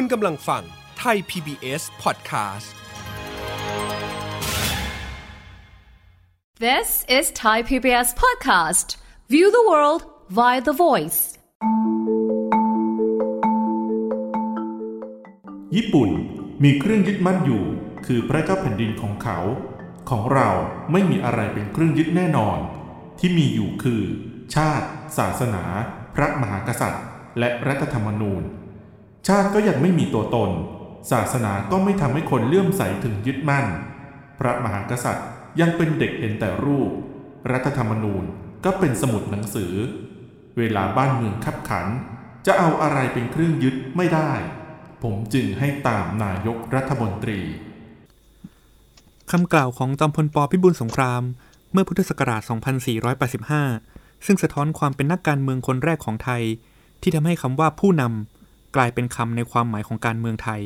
คุณกำลังฟังไทย PBS Podcast This is Thai PBS Podcast. View the world via the voice. ญี่ปุ่นมีเครื่องยึดมั่นอยู่ คือพระเจ้าแผ่นดินของเขา ของเราไม่มีอะไรเป็นเครื่องยึดแน่นอน ที่มีอยู่คือ ชาติ ศาสนา พระมหากษัตริย์ และรัฐธรรมนูญ ชาติก็ยังไม่มีตัวตน ศาสนาก็ไม่ทำให้คนเลื่อมใสถึงยึดมั่น พระมหากษัตริย์ยังเป็นเด็กเห็นแต่รูป รัฐธรรมนูญก็เป็นสมุดหนังสือ เวลาบ้านเมืองขับขัน จะเอาอะไรเป็นเครื่องยึดไม่ได้ ผมจึงให้ตามนายกรัฐมนตรีคำกล่าวของจอมพลปพิบูลสงคราม เมื่อพุทธศักราช 2485 ซึ่งสะท้อนความเป็นนักการเมืองคนแรกของไทย ที่ทำให้คำว่าผู้นำ กลายเป็นคำในความหมายของการเมืองไทย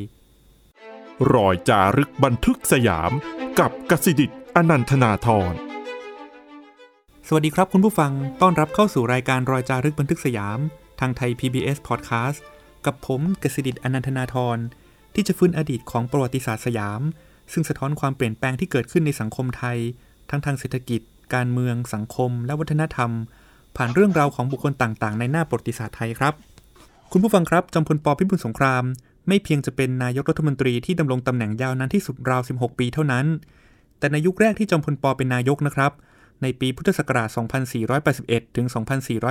รอยจารึกบันทึกสยาม กับกสิดิตอนันทนาธรสวัสดีครับคุณผู้ฟัง ต้อนรับเข้าสู่รายการรอยจารึกบันทึกสยาม ทางไทย PBS Podcast กับผมกสิดิตอนันทนาธรที่จะฟื้นอดีตของประวัติศาสตร์สยาม ซึ่งสะท้อนความเปลี่ยนแปลงที่เกิดขึ้นในสังคมไทย ทั้งทางเศรษฐกิจ การเมือง สังคม และวัฒนธรรม ผ่านเรื่องราวของบุคคลต่างๆ ในหน้าประวัติศาสตร์ไทยครับ คุณผู้ฟังครับจอมพลปพิบูลสงคราม ไม่เพียงจะเป็นนายกรัฐมนตรีที่ดำรงตำแหน่งยาวนานที่สุดราว 16 ปีเท่านั้น แต่ในยุคแรกที่จอมพลปเป็นนายกนะครับ ในปีพุทธศักราช 2481 ถึง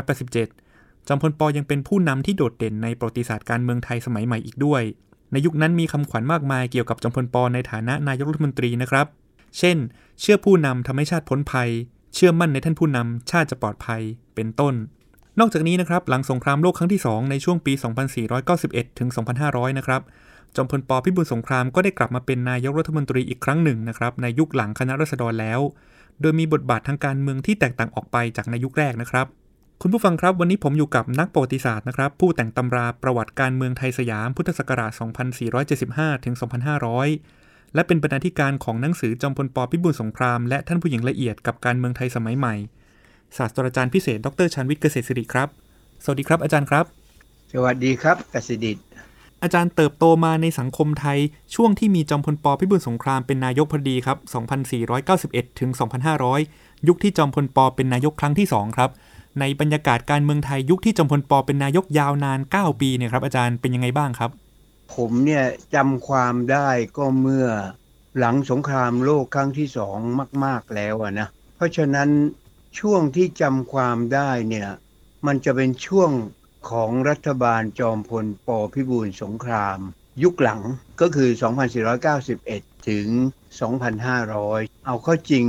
2487 จอมพลปยังเป็นผู้นำที่โดดเด่นในประวัติศาสตร์การเมืองไทยสมัยใหม่อีกด้วย ในยุคนั้นมีคำขวัญมากมายเกี่ยวกับจอมพลปในฐานะนายกรัฐมนตรีนะครับ เช่น เชื่อผู้นำทำให้ชาติพ้นภัย เชื่อมั่นในท่านผู้นำชาติจะปลอดภัย เป็นต้น นอกจากนี้นะครับหลังสงครามโลกครั้งที่ 2 ในช่วงปี 2491 ถึง 2500 นะครับจอมพลปพิบูลสงครามก็ได้กลับมาเป็นนายกรัฐมนตรีอีกครั้งหนึ่งนะครับในยุคหลังคณะรัษฎรแล้ว โดยมีบทบาททางการเมืองที่แตกต่างออกไปจากในยุคแรกนะครับ คุณผู้ฟังครับวันนี้ผมอยู่กับนักประวัติศาสตร์นะครับผู้แต่งตำราประวัติการเมืองไทยสยามพุทธศักราช 2475 ถึง 2500 และเป็นบรรณาธิการของหนังสือจอมพลปพิบูลสงครามและท่านผู้หญิงละเอียดกับการเมืองไทยสมัยใหม่ ศาสตราจารย์พิเศษ ดรชันวิทย์เกษตรศิริครับ สวัสดีครับอาจารย์ครับ สวัสดีครับกสิดิตอาจารย์เติบโตมาในสังคมไทย ช่วงที่มีจอมพลปพิบูลสงครามเป็นนายกพอดีครับ 2491 ถึง 2500 ยุคที่จอมพลปเป็นนายกครั้งที่ 2 ครับ ในบรรยากาศการเมืองไทยยุคที่จอมพลปเป็นนายกยาวนาน 9 ปีเนี่ยครับ อาจารย์เป็นยังไงบ้างครับ ผมเนี่ยจำความได้ก็เมื่อหลังสงครามโลกครั้งที่สองมาก ๆแล้วอะนะ เพราะฉะนั้น ช่วงที่จำความได้เนี่ย มันจะเป็นช่วงของรัฐบาลจอมพลปพิบูลสงคราม ยุคหลังก็คือ 2491 ถึง 2500 เอาเข้าจริง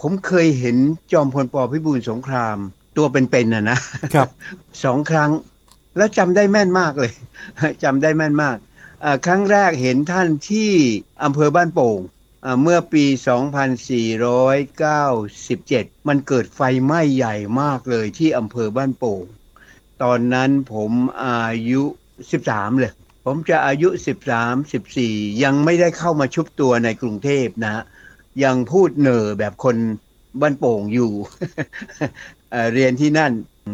ผมเคยเห็นจอมพลปพิบูลสงคราม ตัวเป็นๆนะนะครับสองครั้ง แล้วจำได้แม่นมากเลยจำได้แม่นมากอ่าครั้งแรกเห็นท่านที่อำเภอบ้านโป่งอ่า เมื่อปี 2497 มันเกิดไฟไหม้ใหญ่มากเลยที่อำเภอบ้านโป่ง ตอนนั้นผมอายุ 13 เลย ผมจะอายุ 13 14 ยังไม่ได้เข้ามาชุบตัวในกรุงเทพนะ ยังพูดเหน่อแบบคนบ้านโป่งอยู่ เรียนที่นั่น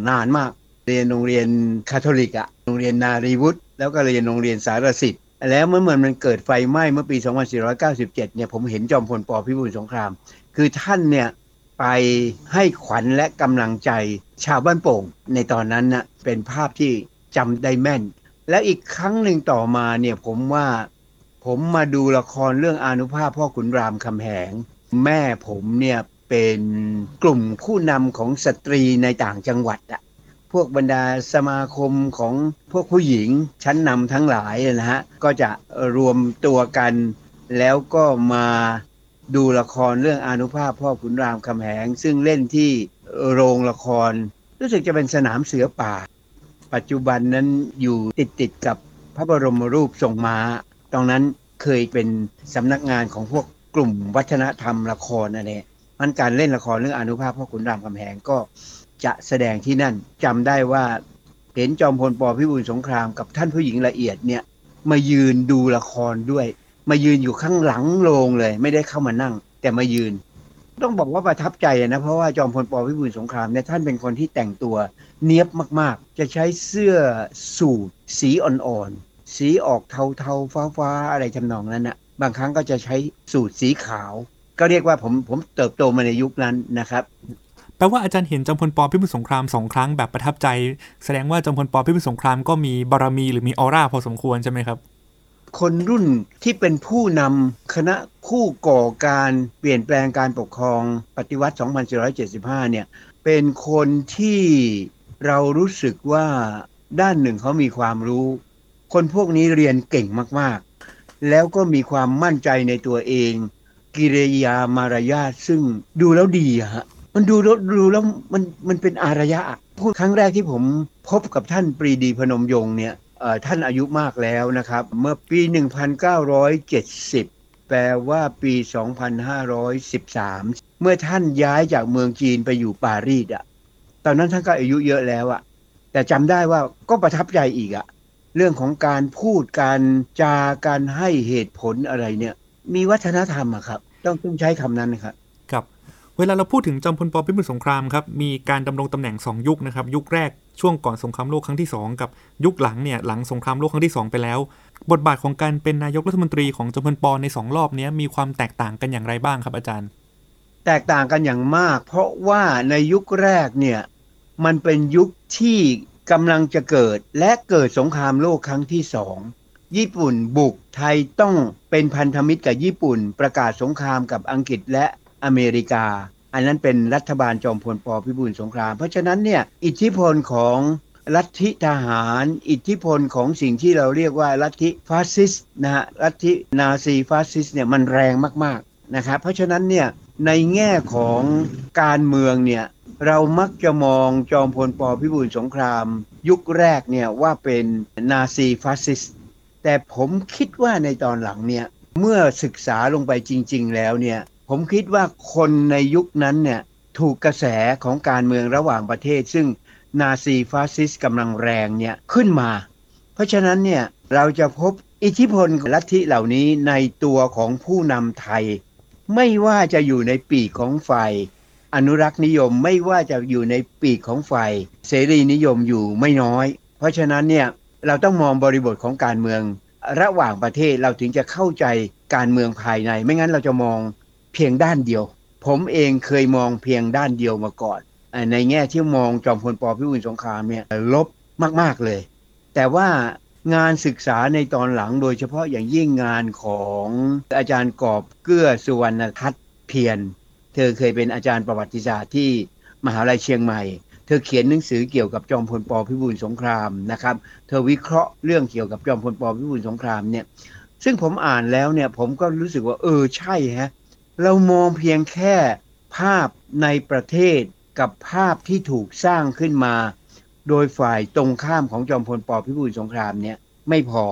นานมาก เรียนโรงเรียนคาทอลิกอะโรงเรียนนารีวุฒิแล้วก็เรียนโรงเรียนสารสิทธิ แล้วเมื่อเหมือนมันเกิดไฟไหม้เมื่อปี 2497 เนี่ยผมเห็นจอมพลปพิบูลสงคราม คือท่านเนี่ยไปให้ขวัญและกำลังใจชาวบ้านโป่ง ในตอนนั้นนะเป็นภาพที่จำได้แม่น แล้วอีกครั้งหนึ่งต่อมาเนี่ยผมว่าผมมาดูละครเรื่องอนุภาพพ่อขุนรามคำแหง แม่ผมเนี่ยเป็นกลุ่มผู้นำของสตรีในต่างจังหวัดอะ พวกบรรดาสมาคมของพวกผู้หญิงชั้นนำทั้งหลายนะฮะก็จะรวมตัวกัน แล้วก็มาดูละครเรื่องอนุภาพพ่อขุนรามคำแหง ซึ่งเล่นที่โรงละคร รู้สึกจะเป็นสนามเสือป่า ปัจจุบันนั้นอยู่ติดติดๆกับพระบรมรูปทรงม้า ตรงนั้นเคยเป็นสำนักงานของพวกกลุ่มวัฒนธรรมละครอะไรเนี่ยมันการเล่นละครเรื่องอนุภาพพ่อขุนรามคำแหงก็ จะแสดงที่นั่นจำได้ว่าเห็นจอมพลปพิบูลสงครามกับท่านผู้หญิงละเอียดเนี่ยมายืนดูละครด้วย มายืนอยู่ข้างหลังโรงเลย ไม่ได้เข้ามานั่ง แต่มายืน ต้องบอกว่าประทับใจนะเพราะว่าจอมพลปพิบูลสงครามเนี่ยท่านเป็นคนที่แต่งตัว เนียบมากๆ จะใช้เสื้อสูทสีอ่อนๆสีออกเทาๆฟ้าๆอะไรทำนองนั้นนะบางครั้งก็จะใช้สูตรสีขาว ก็เรียกว่าผมผมเติบโตมาในยุคนั้นนะครับ แปลว่าอาจารย์เห็นจอมพลปพิบูลสงครามสองครั้งแบบประทับใจ แสดงว่าจอมพลปพิบูลสงครามก็มีบารมีหรือมีออร่าพอสมควรใช่ไหมครับ คนรุ่นที่เป็นผู้นำคณะผู้ก่อการเปลี่ยนแปลงการปกครองปฏิวัติ 2475 เนี่ย เป็นคนที่เรารู้สึกว่าด้านหนึ่งเขามีความรู้ คนพวกนี้เรียนเก่งมากๆ แล้วก็มีความมั่นใจในตัวเอง กิริยามารยาทซึ่งดูแล้วดีฮะ มันดูแล้วดูแล้วมันมันเป็นอารยะพูดครั้งแรกที่ผมพบกับท่านปรีดีพนมยงค์เนี่ยท่านอายุมากแล้วนะครับ เมื่อปี 1970 แปลว่าปี 2513 เมื่อท่านย้ายจากเมืองจีนไปอยู่ปารีสอะตอนนั้นท่านก็อายุเยอะแล้วอะแต่จำได้ว่าก็ประทับใจอีกอะเรื่องของการพูดการจาการให้เหตุผลอะไรเนี่ย มีวัฒนธรรมอะครับ ต้องต้องใช้คำนั้นนะครับ เวลาเราพูดถึงจอมพลปพิบูลสงครามครับมีการดำรงตำแหน่ง 2 ยุคนะครับยุคแรกช่วงก่อนสงครามโลกครั้งที่ 2 กับยุคหลังเนี่ยหลังสงครามโลกครั้งที่ 2 ไปแล้ว บทบาทของการเป็นนายกรัฐมนตรีของจอมพลปใน 2 รอบนี้มีความแตกต่างกันอย่างไรบ้างครับอาจารย์ แตกต่างกันอย่างมาก เพราะว่าในยุคแรกเนี่ยมันเป็นยุคที่กำลังจะเกิดและเกิดสงครามโลกครั้งที่สองญี่ปุ่นบุกไทยต้องเป็นพันธมิตรกับญี่ปุ่น ประกาศสงครามกับอังกฤษและ อเมริกา อันนั้นเป็นรัฐบาลจอมพลปพิบูลสงคราม เพราะฉะนั้นเนี่ยอิทธิพลของลัทธิทหาร อิทธิพลของสิ่งที่เราเรียกว่าลัทธิฟาสซิสต์นะฮะลัทธินาซีฟาสซิสต์เนี่ยมันแรงมากๆนะครับเพราะฉะนั้นเนี่ยในแง่ของการเมืองเนี่ยเรามักจะมองจอมพลปพิบูลสงคราม ยุคแรกเนี่ยว่าเป็นนาซีฟาสซิสต์แต่ผมคิดว่าในตอนหลังเนี่ยเมื่อศึกษาลงไปจริง ๆ แล้วเนี่ย ผมคิดว่าคนในยุคนั้นเนี่ยถูกกระแสของการเมืองระหว่างประเทศ ซึ่งนาซีฟาสซิสกำลังแรงเนี่ยขึ้นมา เพราะฉะนั้นเนี่ยเราจะพบอิทธิพลลัทธิเหล่านี้ในตัวของผู้นำไทย ไม่ว่าจะอยู่ในปีกของฝ่ายอนุรักษ์นิยมไม่ว่าจะอยู่ในปีกของฝ่ายเสรีนิยมอยู่ไม่น้อย เพราะฉะนั้นเนี่ยเราต้องมองบริบทของการเมือง ระหว่างประเทศเราถึงจะเข้าใจการเมืองภายใน ไม่งั้นเราจะมอง เพียงด้านเดียว ผมเองเคยมองเพียงด้านเดียวมาก่อน ในแง่ที่มองจอมพลปพิบูลสงครามเนี่ยลบมาก ๆ เลย แต่ว่างานศึกษาในตอนหลังโดยเฉพาะอย่างยิ่งงานของอาจารย์กอบเกื้อสุวรรณทัศน์เพียรเธอเคยเป็นอาจารย์ประวัติศาสตร์ที่มหาลัยเชียงใหม่ เธอเขียนหนังสือเกี่ยวกับจอมพลปพิบูลสงครามนะครับ เธอวิเคราะห์เรื่องเกี่ยวกับจอมพลปพิบูลสงครามเนี่ย ซึ่งผมอ่านแล้วเนี่ยผมก็รู้สึกว่าเออใช่ฮะ เรามองเพียงแค่ภาพในประเทศกับภาพที่ถูกสร้างขึ้นมา โดยฝ่ายตรงข้ามของจอมพลปพิบูลสงครามเนี่ยไม่พอ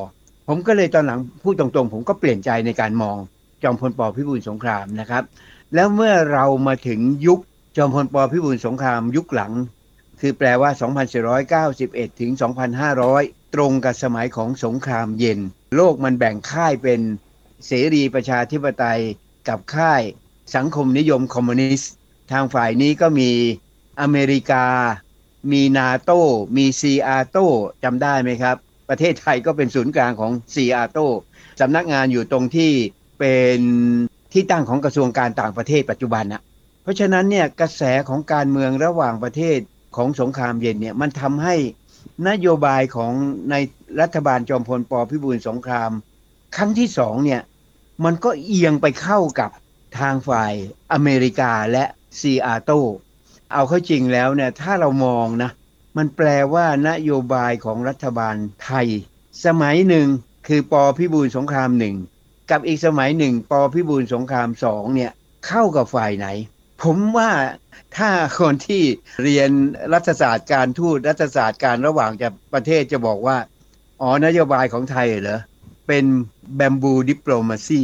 ผมก็เลยตอนหลังพูดตรงๆ ผมก็เปลี่ยนใจในการมองจอมพลปพิบูลสงครามนะครับ แล้วเมื่อเรามาถึงยุคจอมพลปพิบูลสงครามยุคหลัง คือแปลว่า 2491 ถึง 2500 ตรงกับสมัยของสงครามเย็น โลกมันแบ่งค่ายเป็นเสรีประชาธิปไตย กับค่ายสังคมนิยมคอมมิวนิสต์ ทางฝ่ายนี้ก็มีอเมริกา มีนาโต มีซีอาโตจำได้ไหมครับ ประเทศไทยก็เป็นศูนย์กลางของซีอาโตสำนักงานอยู่ตรงที่เป็นที่ตั้งของกระทรวงการต่างประเทศปัจจุบันนะเพราะฉะนั้นเนี่ยกระแสของการเมืองระหว่างประเทศของสงครามเย็นเนี่ยมันทำให้นโยบายของในรัฐบาลจอมพลปพิบูลสงคราม ครั้งที่สองเนี่ย มันก็เอียงไปเข้ากับทางฝ่ายอเมริกาและซีอาโตเอาเข้าจริงแล้วเนี่ยถ้าเรามองนะ มันแปลว่านโยบายของรัฐบาลไทย สมัยหนึ่งคือปอพิบูลสงครามหนึ่งกับอีกสมัยหนึ่งปอพิบูลสงครามสองเนี่ยเข้ากับฝ่ายไหน ผมว่าถ้าคนที่เรียนรัฐศาสตร์การทูตรัฐศาสตร์การระหว่างจะประเทศจะบอกว่า อ๋อนโยบายของไทยเหรอ เป็นแบมบูดิปโลมาซี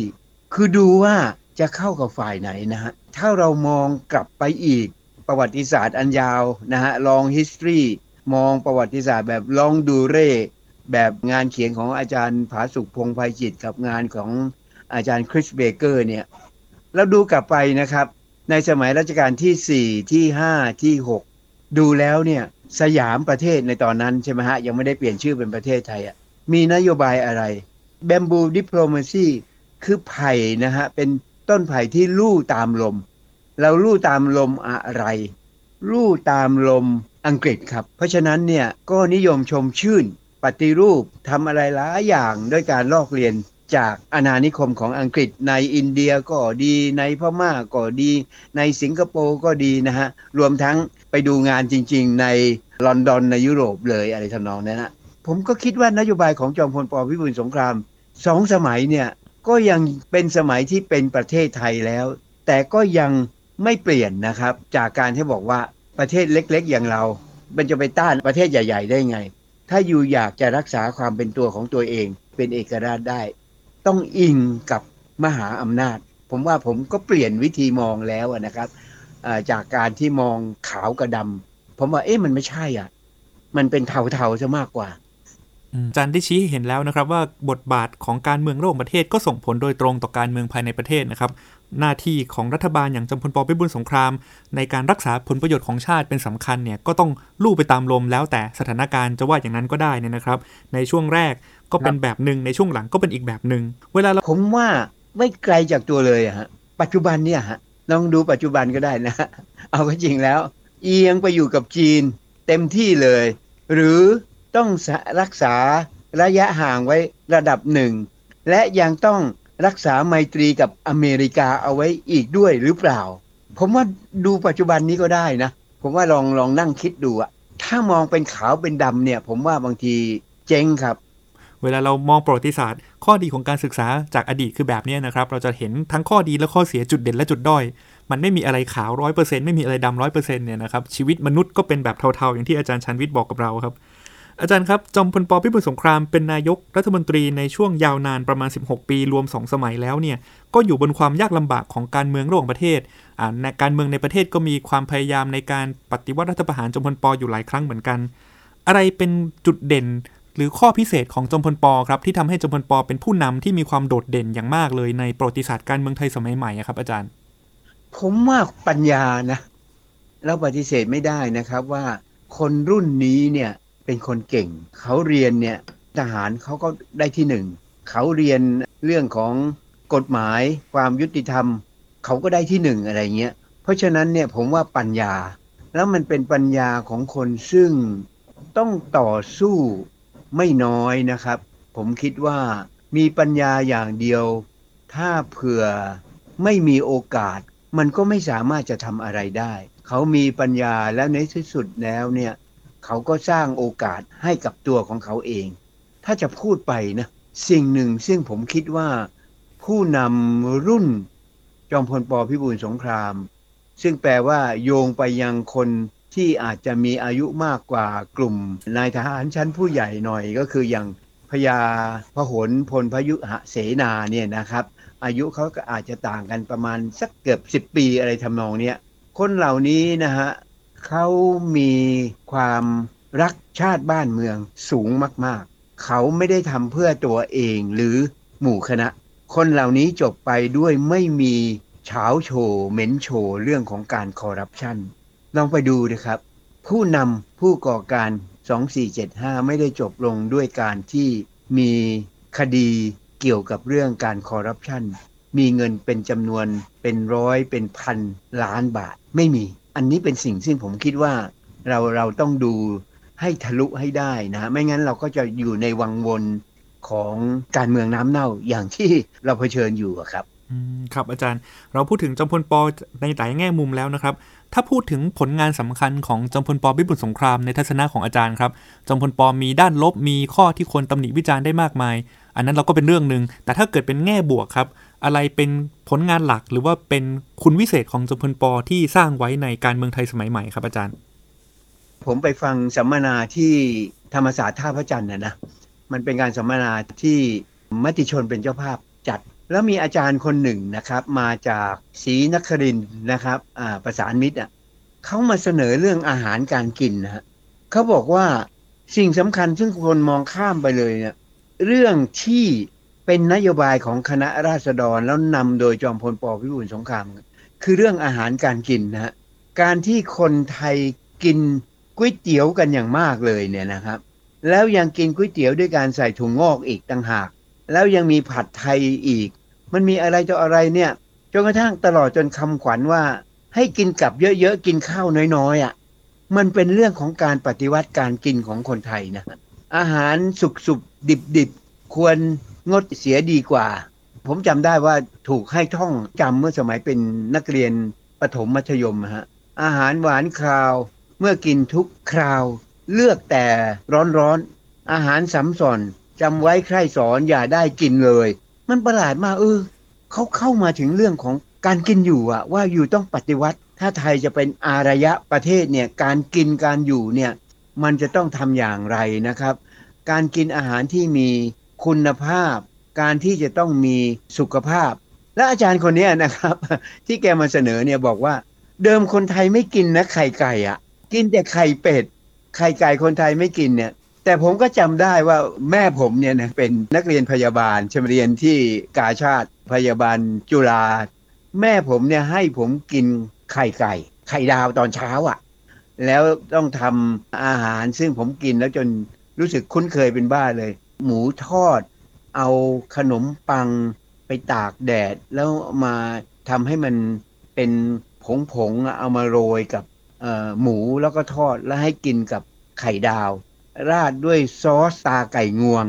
คือดูว่าจะเข้ากับฝ่ายไหนนะฮะ ถ้าเรามองกลับไปอีกประวัติศาสตร์อันยาวนะฮะ long history มองประวัติศาสตร์แบบลองดูเร่แบบงานเขียนของอาจารย์ผาสุกพงษ์ภัยจิตกับงานของอาจารย์คริสเบเกอร์เนี่ยเราดูกลับไปนะครับ ในสมัยรัชกาลที่ 4 ที่ 5 ที่ 6 ดูแล้วเนี่ยสยามประเทศในตอนนั้นใช่ไหมฮะยังไม่ได้เปลี่ยนชื่อเป็นประเทศไทยอะมีนโยบายอะไร b บมบูดิปโลมาซีคือไผ่นะฮะ เป็นต้นไผ่ที่ลู่ตามลม เราลู่ตามลมอะไร ลู่ตามลมอังกฤษครับ เพราะฉะนั้นเนี่ยก็นิยมชมชื่น ปฏิรูปทำอะไรหลายอย่างด้วยการลอกเรียนจากอาณานิคมของอังกฤษในอินเดียก็ดีในพม่าก็ดี ในสิงคโปร์ก็ดีนะฮะ รวมทั้งไปดูงานจริง ๆ ในลอนดอนในยุโรปเลยอะไรทำนองนั้นนะ ผมก็คิดว่านโยบายของจอมพลปพิบูลสงครามสองสมัยเนี่ยก็ยังเป็นสมัยที่เป็นประเทศไทยแล้ว แต่ก็ยังไม่เปลี่ยนนะครับ จากการที่บอกว่าประเทศเล็กๆ อย่างเรา มันจะไปต้านประเทศใหญ่ ๆ ได้ไง ถ้าอยู่อยากจะรักษาความเป็นตัวของตัวเอง เป็นเอกราชได้ ต้องอิงกับมหาอำนาจ ผมว่าผมก็เปลี่ยนวิธีมองแล้วนะครับจากการที่มองขาวกับดำผมว่าเอ๊ะมันไม่ใช่อะ มันเป็นเทาๆซะมากกว่าอา จารย์ได้ชี้เห็นแล้วนะครับว่าบทบาทของการเมืองระหว่างประเทศก็ส่งผลโดยตรงต่อการเมืองภายในประเทศนะครับ หน้าที่ของรัฐบาลอย่างจำพลปพิบูลสงคราม ในการรักษาผลประโยชน์ของชาติเป็นสำคัญเนี่ยก็ต้องลู่ไปตามลมแล้วแต่สถานการณ์จะว่าอย่างนั้นก็ได้นี่นะครับ ในช่วงแรกก็เป็นแบบหนึ่งในช่วงหลังก็เป็นอีกแบบหนึ่งเวลาเราผมว่าไม่ไกลจากตัวเลยฮะปัจจุบันเนี่ยฮะลองดูปัจจุบันก็ได้นะ เอาก็จริงแล้ว เอียงไปอยู่กับจีน เต็มที่เลย หรือ ต้องรักษาระยะห่างไว้ระดับหนึ่ง และยังต้องรักษาไมตรีกับอเมริกาเอาไว้อีกด้วยหรือเปล่า ผมว่าดูปัจจุบันนี้ก็ได้นะ ผมว่าลองลองนั่งคิดดูอะถ้ามองเป็นขาวเป็นดำเนี่ย ผมว่าบางทีเจ๊งครับ เวลาเรามองประวัติศาสตร์ ข้อดีของการศึกษาจากอดีตคือแบบนี้นะครับ เราจะเห็นทั้งข้อดีและข้อเสียจุดเด่นและจุดด้อย มันไม่มีอะไรขาวร้อยเปอร์เซ็นต์ไม่มีอะไรดำร้อยเปอร์เซ็นต์เนี่ยนะครับชีวิตมนุษย์ก็เป็นแบบเทาๆ อย่างที่อาจารย์ชันวิทย์บอกกับเราครับ อาจารย์ครับ จอมพลปพิบูลสงครามเป็นนายกรัฐมนตรีในช่วงยาวนานประมาณ 16 ปี รวม 2 สมัยแล้วเนี่ย ก็อยู่บนความยากลำบากของการเมืองระหว่างประเทศในการเมืองในประเทศก็มีความพยายามในการปฏิวัติรัฐประหารจอมพลปอยู่หลายครั้งเหมือนกัน อะไรเป็นจุดเด่นหรือข้อพิเศษของจอมพลปครับที่ทำให้จอมพลปเป็นผู้นำที่มีความโดดเด่นอย่างมากเลยในประวัติศาสตร์การเมืองไทยสมัยใหม่ครับ อาจารย์ ผมว่าปัญญานะเราปฏิเสธไม่ได้นะครับว่าคนรุ่นนี้เนี่ย เป็นคนเก่ง เขาเรียนเนี่ยทหารเขาก็ได้ที่หนึ่ง เขาเรียนเรื่องของกฎหมายความยุติธรรม เขาก็ได้ที่หนึ่งอะไรเงี้ย เพราะฉะนั้นเนี่ยผมว่าปัญญา แล้วมันเป็นปัญญาของคนซึ่งต้องต่อสู้ไม่น้อยนะครับ ผมคิดว่ามีปัญญาอย่างเดียว ถ้าเผื่อไม่มีโอกาส มันก็ไม่สามารถจะทำอะไรได้ เขามีปัญญาและในที่สุดแล้วเนี่ย เขาก็สร้างโอกาสให้กับตัวของเขาเอง ถ้าจะพูดไปนะ สิ่งหนึ่งซึ่งผมคิดว่าผู้นำรุ่นจอมพลปพิบูลสงคราม ซึ่งแปลว่าโยงไปยังคนที่อาจจะมีอายุมากกว่ากลุ่มนายทหารชั้นผู้ใหญ่หน่อยก็คืออย่างพญาพหลพลพยุหเสนาเนี่ยนะครับ อายุเขาก็อาจจะต่างกันประมาณสักเกือบสิบปีอะไรทำนองเนี้ยคนเหล่านี้นะฮะ เขามีความรักชาติบ้านเมืองสูงมาก ๆ เขาไม่ได้ทำเพื่อตัวเองหรือหมู่คณะ คนเหล่านี้จบไปด้วยไม่มีเฉาโชว์เหม็นโชว์เรื่องของการคอร์รัปชันลองไปดูนะครับ ผู้นำผู้ก่อการ 2475 ไม่ได้จบลงด้วยการที่มีคดีเกี่ยวกับเรื่องการคอร์รัปชันมีเงินเป็นจำนวนเป็นร้อยเป็นพันล้านบาทไม่มี อันนี้เป็นสิ่งซึ่งผมคิดว่าเราเราต้องดูให้ทะลุให้ได้นะไม่งั้นเราก็จะอยู่ในวังวนของการเมืองน้ำเน่าอย่างที่เราเผชิญอยู่ครับครับอาจารย์เราพูดถึงจอมพลปอในหลายแง่มุมแล้วนะครับ ถ้าพูดถึงผลงานสำคัญของจอมพลปอพิบูลสงครามในทัศนะของอาจารย์ครับจอมพลปอมีด้านลบมีข้อที่ควรตำหนิวิจารณ์ได้มากมาย อันนั้นเราก็เป็นเรื่องหนึ่งแต่ถ้าเกิดเป็นแง่บวกครับ อะไรเป็นผลงานหลักหรือว่าเป็นคุณวิเศษของจอมพลปที่สร้างไว้ในการเมืองไทยสมัยใหม่ครับอาจารย์ ผมไปฟังสัมมนาที่ธรรมศาสตร์ท่าพระจันทร์นะนะมันเป็นการสัมมนาที่มติชนเป็นเจ้าภาพจัด แล้วมีอาจารย์คนหนึ่งนะครับ มาจากศรีนครินนะครับอ่าประสานมิตรอะเขามาเสนอเรื่องอาหารการกินนะฮะเขาบอกว่าสิ่งสำคัญซึ่งคนมองข้ามไปเลยเนี่ย เรื่องที่เป็นนโยบายของคณะราษฎรแล้วนำโดยจอมพลปพิบูลสงคราม คือเรื่องอาหารการกินนะการที่คนไทยกินก๋วยเตี๋ยวกันอย่างมากเลยเนี่ยนะครับ แล้วยังกินก๋วยเตี๋ยวด้วยการใส่ถุงงอกอีกต่างหาก แล้วยังมีผัดไทยอีก มันมีอะไรต่ออะไรเนี่ยจนกระทั่งตลอดจนคำขวัญว่า ให้กินกับเยอะๆกินข้าวน้อยๆอะ่ะมันเป็นเรื่องของการปฏิวัติการกินของคนไทยนะ อาหารสุกๆดิบๆควรงดเสียดีกว่า ผมจำได้ว่าถูกให้ท่องจำเมื่อสมัยเป็นนักเรียนประถมมัธยมฮะอาหารหวานคราว เมื่อกินทุกคราว เลือกแต่ร้อนๆ อาหารสำสอนจำไว้ใครสอนอย่าได้กินเลย มันประหลาดมากเออเขาเข้ามาถึงเรื่องของการกินอยู่อะว่าอยู่ต้องปฏิวัติ ถ้าไทยจะเป็นอารยะประเทศเนี่ยการกินการอยู่เนี่ย มันจะต้องทำอย่างไรนะครับ การกินอาหารที่มีคุณภาพ การที่จะต้องมีสุขภาพ และอาจารย์คนนี้นะครับ ที่แกมาเสนอเนี่ยบอกว่า เดิมคนไทยไม่กินนะไข่ไก่อะกินแต่ไข่เป็ดไข่ไก่คนไทยไม่กินเนี่ยแต่ผมก็จำได้ว่าแม่ผมเนี่ยนะเป็นนักเรียนพยาบาลชมเรียนที่กาชาติพยาบาลจุฬาแม่ผมเนี่ยให้ผมกินไข่ไก่ ไข่ดาวตอนเช้าอะ่ะ แล้วต้องทำอาหารซึ่งผมกินแล้วจนรู้สึกคุ้นเคยเป็นบ้าเลย หมูทอด เอาขนมปังไปตากแดด แล้วมาทำให้มันเป็นผงๆเอามาโรยกับหมูแล้วก็ทอดแล้วให้กินกับไข่ดาว ราดด้วยซอสตราไก่งวง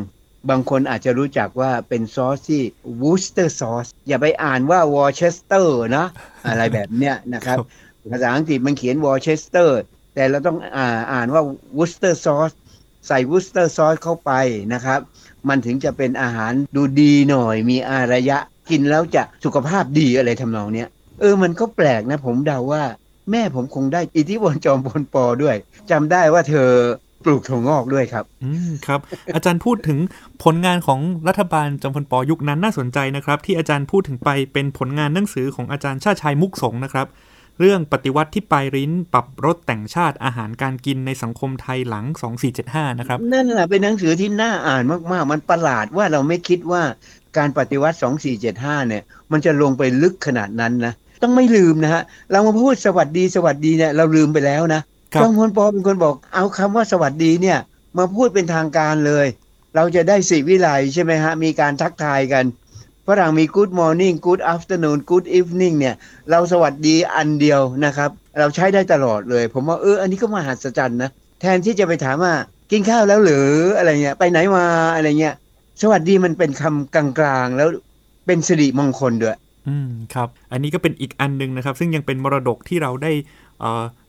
บางคนอาจจะรู้จักว่าเป็นซอสที่วูสเตอร์ซอสอย่าไปอ่านว่าวอร์เชสเตอร์นะ อะไรแบบเนี้ยนะครับ ภาษาอังกฤษมันเขียนวอร์เชสเตอร์ แต่เราต้องอ่าอ่านว่าวูสเตอร์ซอสใส่วูสเตอร์ซอสเข้าไปนะครับ มันถึงจะเป็นอาหารดูดีหน่อย มีอารยะกินแล้วจะสุขภาพดีอะไรทำนองเนี้ยเออมันก็แปลกนะ ผมเดาว่า แม่ผมคงได้อิทธิพลจอมพลปอด้วยจำได้ว่าเธอปลูกถั่วงอกด้วยครับ อืมครับ อาจารย์พูดถึงผลงานของรัฐบาลจอมพลปอยุคนั้นน่าสนใจนะครับ ที่อาจารย์พูดถึงไปเป็นผลงานหนังสือของอาจารย์ชาติชายมุกสงนะครับ เรื่องปฏิวัติที่ปลายริ้นปรับรถแต่งชาติอาหารการกินในสังคมไทยหลัง 2475 นะครับ นั่นแหละเป็นหนังสือที่น่าอ่านมากๆ มันประหลาดว่าเราไม่คิดว่าการปฏิวัติ 2475 เนี่ย มันจะลงไปลึกขนาดนั้นนะ ต้องไม่ลืมนะฮะ เรามาพูดสวัสดีสวัสดีเนี่ยเราลืมไปแล้วนะจอมพลปอเป็นคนบอกเอาคำว่าสวัสดีเนี่ย มาพูดเป็นทางการเลย เราจะได้สิวิไลใช่ไหมฮะมีการทักทายกัน ฝรั่งมี good morning good afternoon good evening เนี่ย เราสวัสดีอันเดียวนะครับ เราใช้ได้ตลอดเลย ผมว่าเออ อันนี้ก็มหัศจรรย์นะ แทนที่จะไปถามว่ากินข้าวแล้วหรืออะไรเงี้ย ไปไหนมาอะไรเงี้ย สวัสดีมันเป็นคำกลางๆ แล้วเป็นสิริมงคลด้วย อืมครับ อันนี้ก็เป็นอีกอันนึงนะครับ ซึ่งยังเป็นมรดกที่เราได้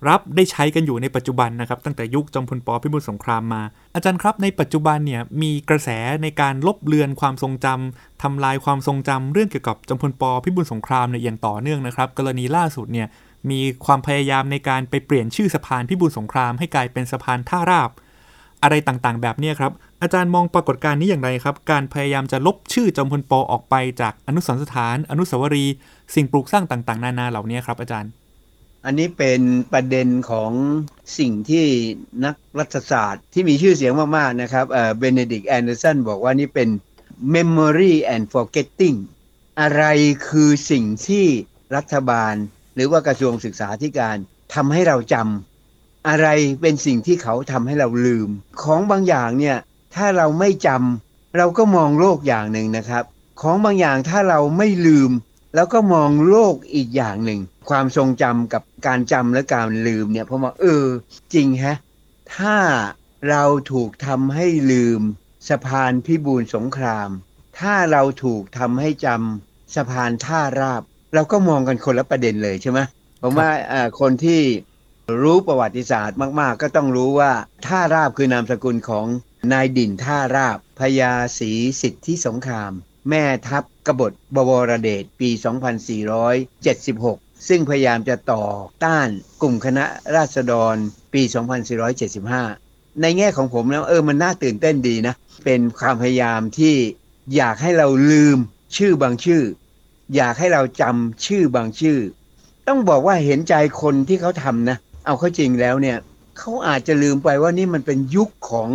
รับได้ใช้กันอยู่ในปัจจุบันนะครับ ตั้งแต่ยุคจอมพลปพิบูลสงครามมา อาจารย์ครับในปัจจุบันเนี่ยมีกระแสในการลบเลือนความทรงจำทำลายความทรงจำเรื่องเกี่ยวกับจอมพลปพิบูลสงครามเนี่ยอย่างต่อเนื่องนะครับ กรณีล่าสุดเนี่ยมีความพยายามในการไปเปลี่ยนชื่อสะพานพิบูลสงครามให้กลายเป็นสะพานท่าราบ อะไรต่างๆ แบบนี้ครับอาจารย์มองปรากฏการณ์นี้อย่างไรครับ การพยายามจะลบชื่อจอมพลปออกไปจากอนุสรณ์สถาน อนุสาวรีย์สิ่งปลูกสร้างต่างๆ นานาเหล่านี้ครับอาจารย์ อันนี้เป็นประเด็นของสิ่งที่นักรัฐศาสตร์ที่มีชื่อเสียงมาก ๆ นะครับเบเนดิกต์ แอนเดอร์สันบอกว่านี่เป็น memory and forgetting อะไรคือสิ่งที่รัฐบาล หรือว่ากระทรวงศึกษาธิการทำให้เราจำอะไรเป็นสิ่งที่เขาทำให้เราลืม ของบางอย่างเนี่ยถ้าเราไม่จำเราก็มองโลกอย่างหนึ่งนะครับ ของบางอย่างถ้าเราไม่ลืม แล้วก็มองโลกอีกอย่างหนึ่ง ความทรงจำกับการจำและการลืมเนี่ยผมว่าเออ จริงฮะ ถ้าเราถูกทำให้ลืมสะพานพิบูลสงคราม ถ้าเราถูกทำให้จำสะพานท่าราบ เราก็มองกันคนละประเด็นเลยใช่ไหมผมว่าคนที่รู้ประวัติศาสตร์มาก ๆ ก็ต้องรู้ว่าท่าราบคือนามสกุลของนายดินท่าราบพญาศรีสิทธิสงคราม แม่ทัพกบฏบวรเดชปี 2476 ซึ่งพยายามจะต่อต้านกลุ่มคณะราษฎรปี 2475 ในแง่ของผมแล้วเออมันน่าตื่นเต้นดีนะ เป็นความพยายามที่อยากให้เราลืมชื่อบางชื่อ อยากให้เราจำชื่อบางชื่อ ต้องบอกว่าเห็นใจคนที่เขาทำนะ เอาเข้าจริงแล้วเนี่ยเขาอาจจะลืมไปว่านี่มันเป็นยุคของ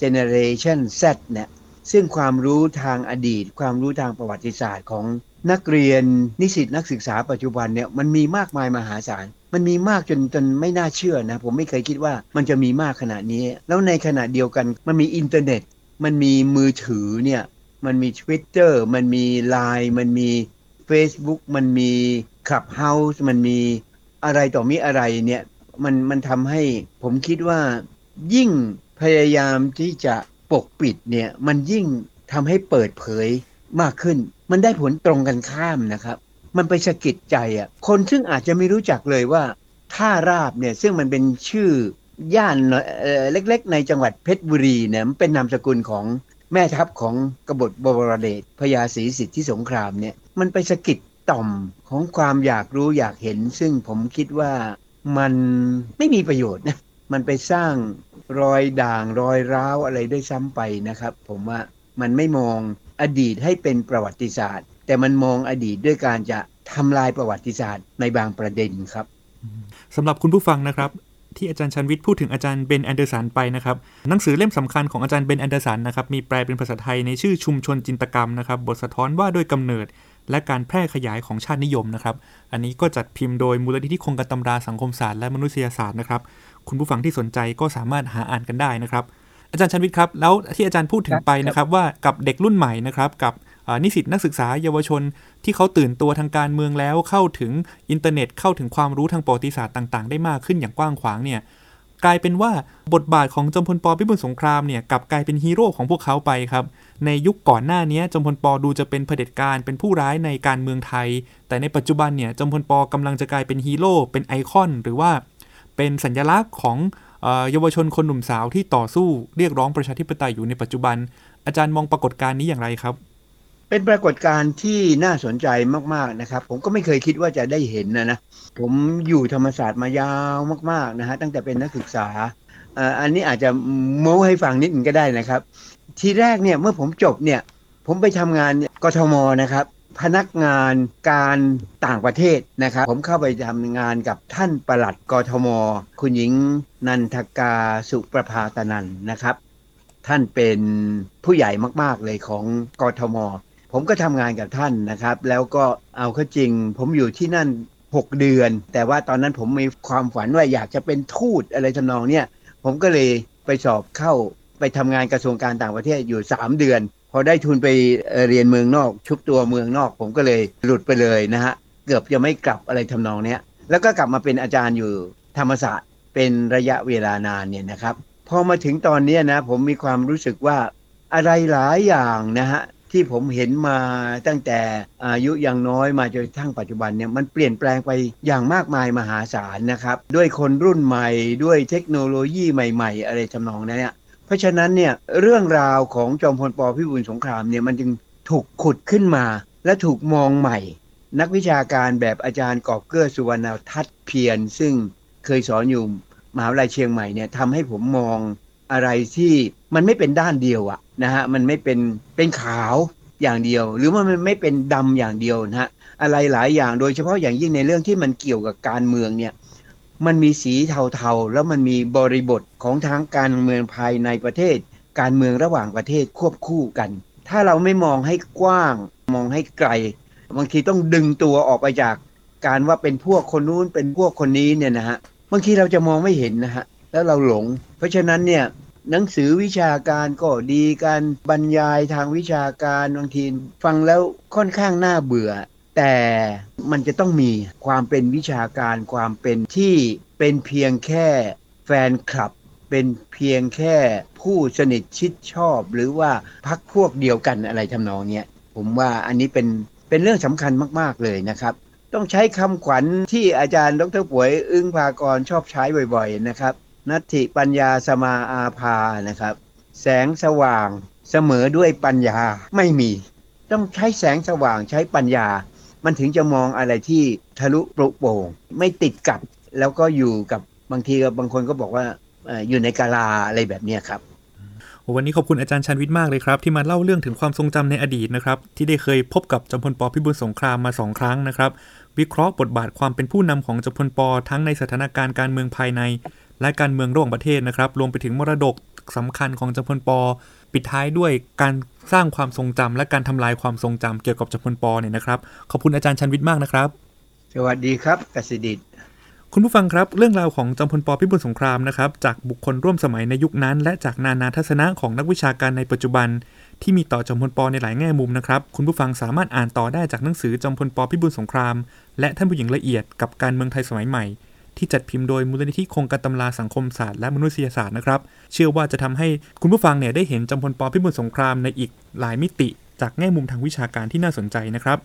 Generation Z เนี่ย ซึ่งความรู้ทางอดีต ความรู้ทางประวัติศาสตร์ของนักเรียนนิสิตนักศึกษาปัจจุบันเนี่ยมันมีมากมายมหาศาล มันมีมากจนจนไม่น่าเชื่อนะ ผมไม่เคยคิดว่ามันจะมีมากขนาดนี้ แล้วในขณะเดียวกันมันมีอินเทอร์เน็ต มันมีมือถือเนี่ยมันมี Twitter มันมี Line มันมี Facebook มันมี Clubhouse มันมีอะไรต่อมีอะไรเนี่ยมันมันทำให้ผมคิดว่ายิ่งพยายามที่จะ ปกปิดเนี่ยมันยิ่งทำให้เปิดเผยมากขึ้น มันได้ผลตรงกันข้ามนะครับ มันไปสะกิดใจอะคนซึ่งอาจจะไม่รู้จักเลยว่าท่าราบเนี่ยซึ่งมันเป็นชื่อย่านเอ่อเล็กๆ ในจังหวัดเพชรบุรีเนี่ยมันเป็นนามสกุลของแม่ทัพของกบฏบวรเดชพญาศรีสิทธิสงครามเนี่ยมันไปสะกิดต่อมของความอยากรู้อยากเห็น ซึ่งผมคิดว่ามันไม่มีประโยชน์นะมันไปสร้าง รอยด่างรอยร้าวอะไรด้วยซ้ำไปนะครับ ผมว่ามันไม่มองอดีตให้เป็นประวัติศาสตร์ แต่มันมองอดีตด้วยการจะทำลายประวัติศาสตร์ในบางประเด็นครับสำหรับคุณผู้ฟังนะครับที่อาจารย์ชาญวิทย์พูดถึงอาจารย์เบนแอนเดอร์สันไปนะครับหนังสือเล่มสำคัญของอาจารย์เบนแอนเดอร์สันนะครับมีแปลเป็นภาษาไทยในชื่อชุมชนจินตกรรมนะครับบทสะท้อนว่าด้วยกำเนิด และการแพร่ขยายของชาตินิยมนะครับ อันนี้ก็จัดพิมพ์โดยมูลนิธิโครงการตำราสังคมศาสตร์และมนุษยศาสตร์นะครับ คุณผู้ฟังที่สนใจก็สามารถหาอ่านกันได้นะครับ อาจารย์ชาญวิทย์ครับ แล้วที่อาจารย์พูดถึงไปนะครับว่ากับเด็กรุ่นใหม่นะครับกับอ่านิสิตนักศึกษาเยาวชนที่เขาตื่นตัวทางการเมืองแล้วเข้าถึงอินเทอร์เน็ตเข้าถึงความรู้ทางประวัติศาสตร์ต่าง ๆ ได้มากขึ้นอย่างกว้างขวางเนี่ยกลายเป็นว่าบทบาทของจอมพลปพิบูลสงครามเนี่ยกลับกลายเป็นฮีโร่ของพวกเขาไปครับในยุคก่อนหน้านี้จอมพลปดูจะเป็นเผด็จการเป็นผู้ร้ายในการเมืองไทย แต่ในปัจจุบันเนี่ยจอมพลปกำลังจะกลายเป็นฮีโร่เป็นไอคอน หรือว่า เป็นสัญลักษณ์ของเยาวชนคนหนุ่มสาวที่ต่อสู้เรียกร้องประชาธิปไตยอยู่ในปัจจุบัน อาจารย์มองปรากฏการณ์นี้อย่างไรครับ เป็นปรากฏการณ์ที่น่าสนใจมากๆนะครับ ผมก็ไม่เคยคิดว่าจะได้เห็นนะนะผมอยู่ธรรมศาสตร์มายาวมากๆนะฮะตั้งแต่เป็นนักศึกษาอันนี้อาจจะโม้ให้ฟังนิดนึงก็ได้นะครับ ทีแรกเนี่ยเมื่อผมจบเนี่ย ผมไปทำงานกทมนะครับ พนักงานการต่างประเทศนะครับ ผมเข้าไปทำงานกับท่านประหลัดกทม คุณหญิงนันทกาสุประภาตนันนะครับ ท่านเป็นผู้ใหญ่มาก ๆ เลยของกทม ผมก็ทำงานกับท่านนะครับ แล้วก็เอาเข้าจริง ผมอยู่ที่นั่น 6 เดือน แต่ว่าตอนนั้นผมมีความฝันว่าอยากจะเป็นทูตอะไรทำนองเนี้ยผมก็เลยไปสอบเข้าไปทำงานกระทรวงการต่างประเทศอยู่ 3 เดือน พอได้ทุนไปเรียนเมืองนอก ชุบตัวเมืองนอก ผมก็เลยหลุดไปเลยนะฮะ เกือบจะไม่กลับอะไรทำนองเนี้ย แล้วก็กลับมาเป็นอาจารย์อยู่ธรรมศาสตร์ เป็นระยะเวลานานเนี่ยนะครับ พอมาถึงตอนนี้นะ ผมมีความรู้สึกว่าอะไรหลายอย่างนะฮะที่ผมเห็นมาตั้งแต่อายุยังน้อยมาจนทั่งปัจจุบันเนี่ยมันเปลี่ยนแปลงไปอย่างมากมายมหาศาลนะครับ ด้วยคนรุ่นใหม่ด้วยเทคโนโลยีใหม่ ๆ อะไรทำนองนั้นเนี่ย ราะฉะนั้นเนี่ยเรื่องราวของจอมพลปพิบูลสงครามเนี่ยมันจึงถูกขุดขึ้นมา และถูกมองใหม่ นักวิชาการแบบอาจารย์กอบเกื้อสุวรรณทัศเพียรซึ่งเคยสอนอยู่มหาวิทยาลัยเชียงใหม่เนี่ยทำให้ผมมองอะไรที่มันไม่เป็นด้านเดียวอะนะฮะมันไม่เป็นเป็นขาวอย่างเดียว หรือว่ามันไม่เป็นดำอย่างเดียวนะฮะอะไรหลายอย่างโดยเฉพาะอย่างยิ่งในเรื่องที่มันเกี่ยวกับการเมืองเนี่ย มันมีสีเทาๆ แล้วมันมีบริบทของทางการเมืองภายในประเทศ การเมืองระหว่างประเทศควบคู่กัน ถ้าเราไม่มองให้กว้าง มองให้ไกล บางทีต้องดึงตัวออกไปจาก การว่าเป็นพวกคนนู้นเป็นพวกคนนี้เนี่ยนะฮะบางทีเราจะมองไม่เห็นนะฮะแล้วเราหลง เพราะฉะนั้นเนี่ยหนังสือวิชาการก็ดีการบรรยายทางวิชาการบางทีฟังแล้วค่อนข้างน่าเบื่อ แต่มันจะต้องมีความเป็นวิชาการความเป็นที่เป็นเพียงแค่แฟนคลับ เป็นเพียงแค่ผู้สนิทชิดชอบ หรือว่าพักพวกเดียวกันอะไรทำนองเนี้ยผมว่าอันนี้เป็นเป็นเรื่องสำคัญมากๆเลยนะครับต้องใช้คำขวัญที่อาจารย์ดรป่วยอึ้งภากรชอบใช้บ่อยๆนะครับ นัตถิปัญญาสมาอาภานะครับ แสงสว่างเสมอด้วยปัญญาไม่มี ต้องใช้แสงสว่างใช้ปัญญา มันถึงจะมองอะไรที่ทะลุปรุโปร่งไม่ติดกับ แล้วก็อยู่กับบางทีก็บางคนก็บอกว่าอยู่ในกาลาอะไรแบบนี้ครับวันนี้ขอบคุณอาจารย์ชันวิทย์มากเลยครับ ที่มาเล่าเรื่องถึงความทรงจำในอดีตนะครับ ที่ได้เคยพบกับจอมพลปพิบูลสงครามมาสองครั้งนะครับ วิเคราะห์บทบาทความเป็นผู้นำของจอมพลปทั้งในสถานการณ์การเมืองภายใน และการเมืองระหว่างประเทศนะครับ รวมไปถึงมรดกสำคัญของจอมพลป ปิดท้ายด้วยการสร้างความทรงจำและการทำลายความทรงจำเกี่ยวกับจอมพลปเนี่ยนะครับ ขอบคุณอาจารย์ชันวิทย์มากนะครับ สวัสดีครับกสิดิตคุณผู้ฟังครับ เรื่องราวของจอมพลปพิบูลสงครามนะครับ จากบุคคลร่วมสมัยในยุคนั้น และจากนานาทัศนะของนักวิชาการในปัจจุบัน ที่มีต่อจอมพลปในหลายแง่มุมนะครับ คุณผู้ฟังสามารถอ่านต่อได้จากหนังสือจอมพลปพิบูลสงคราม และท่านผู้หญิงละเอียดกับการเมืองไทยสมัยใหม่ ที่จัดพิมพ์โดยมูลนิธิโครงการตำราสังคมศาสตร์และมนุษยศาสตร์นะครับ เชื่อว่าจะทำให้คุณผู้ฟังเนี่ยได้เห็นจอมพลปพิบูลสงครามในอีกหลายมิติ จากแง่มุมทางวิชาการที่น่าสนใจนะครับ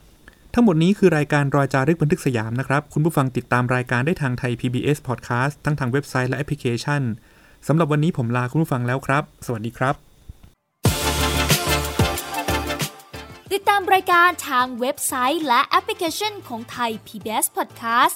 ทั้งหมดนี้คือรายการรอยจารึกบันทึกสยามนะครับ คุณผู้ฟังติดตามรายการได้ทางไทย PBS Podcast ทั้งทางเว็บไซต์และแอปพลิเคชันสำหรับวันนี้ผมลาคุณผู้ฟังแล้วครับ สวัสดีครับ ติดตามรายการทางเว็บไซต์และแอปพลิเคชันของไทย PBS Podcast